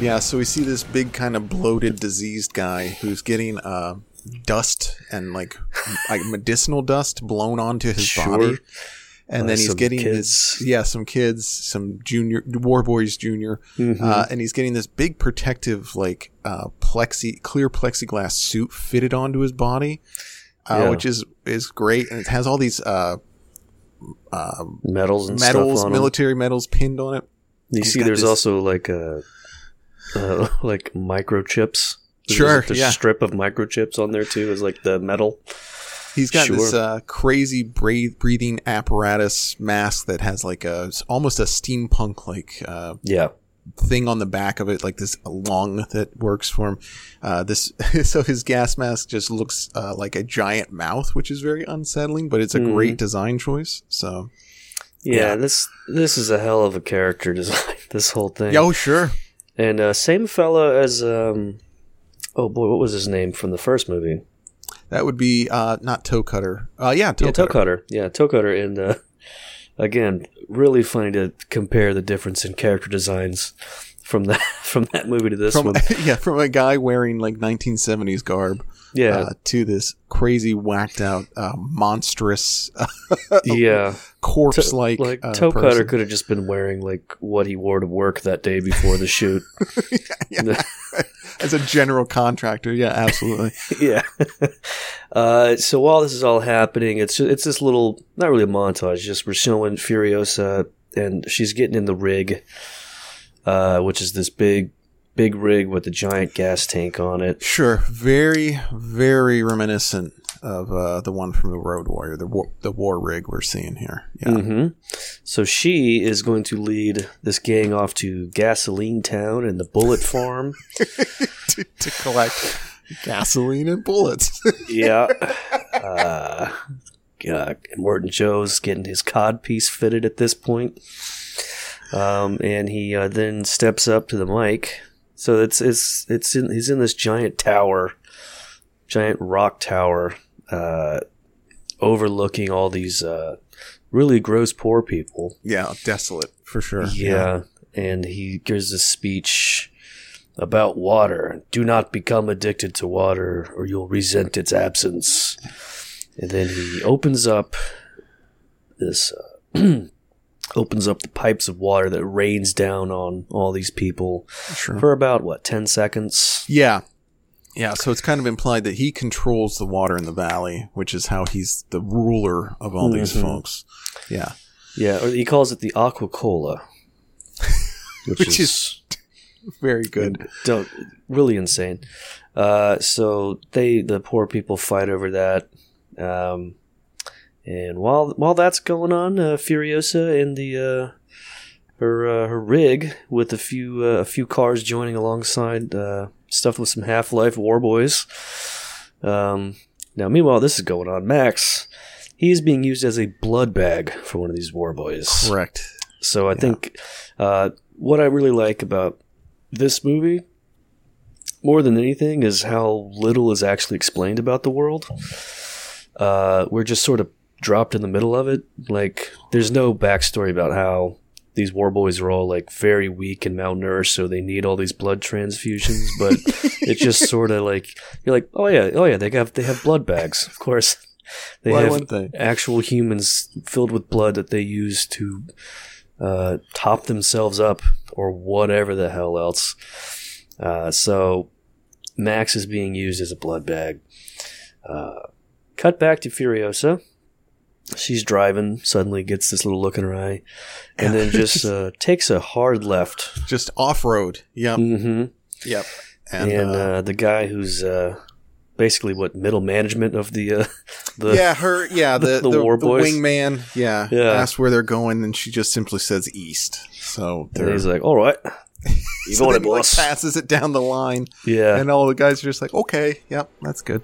Yeah, so we see this big kind of bloated, diseased guy who's getting uh, dust and like like medicinal dust blown onto his Sure. body, and By then he's getting kids. this yeah some kids, some junior war boys junior, Mm-hmm. uh, and he's getting this big protective like uh, plexi clear plexiglass suit fitted onto his body, uh, Yeah. which is is great, and it has all these uh, Medals and medals, stuff on 'em. military medals pinned on it. You He's see, there's this- also like a uh, like microchips. Sure, a yeah. strip of microchips on there too. Is like the metal. He's got this uh, crazy breathe, breathing apparatus mask that has like a almost a steampunk like uh, Yeah, thing on the back of it, like this lung that works for him. Uh, this so his gas mask just looks uh, like a giant mouth, which is very unsettling, but it's a Mhm. great design choice. So yeah, Yeah. This this is a hell of a character design. This whole thing. oh sure, And uh, same fella as um, oh boy, what was his name from the first movie? that would be uh, not toe cutter. Uh, yeah, toe yeah, Toe cutter. Cutter. Yeah, Toe Cutter. And uh, again, really funny to compare the difference in character designs from that from that movie to this From one. yeah, from a guy wearing like 1970s garb Yeah, uh, to this crazy whacked out uh, monstrous yeah. corpse like like uh, Toe Cutter could have just been wearing like what he wore to work that day before the shoot. Yeah, as a general contractor. Yeah, absolutely. yeah. Uh, so while this is all happening, it's it's this little not really a montage. Just we're showing Furiosa and she's getting in the rig, uh, which is this big big rig with a giant gas tank on it. sure, very very reminiscent of uh, the one from the Road Warrior, the war, the war rig we're seeing here. Yeah, hmm So she is going to lead this gang off to Gasoline Town and the Bullet Farm. to, to collect gasoline and bullets. yeah. Uh, yeah. Immortan Joe's getting his cod piece fitted at this point. Um, and he uh, then steps up to the mic. So it's it's it's in, he's in this giant tower, giant rock tower, uh, overlooking all these uh, really gross poor people. yeah, desolate for sure. Yeah. And he gives a speech about water. Do not become addicted to water or you'll resent its absence. And then he opens up this, uh, opens up the pipes of water that rains down on all these people sure. for about, what, 10 seconds? Yeah. Yeah, so it's kind of implied that he controls the water in the valley, which is how he's the ruler of all these Mhm. folks. Yeah. Yeah, or he calls it the Aqua Cola. Which, Which is, is Very good. don't really insane. Uh, so they the poor people fight over that. Um, and while while that's going on, uh, Furiosa in the uh, her uh, her rig with a few uh, a few cars joining alongside, uh, stuffed with some Half Life War Boys. Um, now, meanwhile, this is going on. Max, he is being used as a blood bag for one of these War Boys. Correct. So I think uh, what I really like about this movie, more than anything, is how little is actually explained about the world. Uh, we're just sort of dropped in the middle of it. Like, there's no backstory about how these war boys are all like very weak and malnourished, so they need all these blood transfusions. But it's just sort of like you're like, oh yeah, oh yeah, they have they have blood bags, of course. They Why have they? actual humans filled with blood that they use to uh, top themselves up or whatever the hell else. Uh, so Max is being used as a blood bag. Uh, cut back to Furiosa. She's driving, suddenly gets this little look in her eye, and then just uh, takes a hard left. Just off road. Yep. hmm Yep. And, And, uh, uh, the guy who's uh, basically what middle management of the uh, the yeah, her, yeah, the, the the, war the boys. wingman, yeah, Yeah. asks where they're going, and she just simply says east. So he's like, "All right, you so then it, he, like, passes it down the line, yeah, and all the guys are just like, okay, yep, that's good.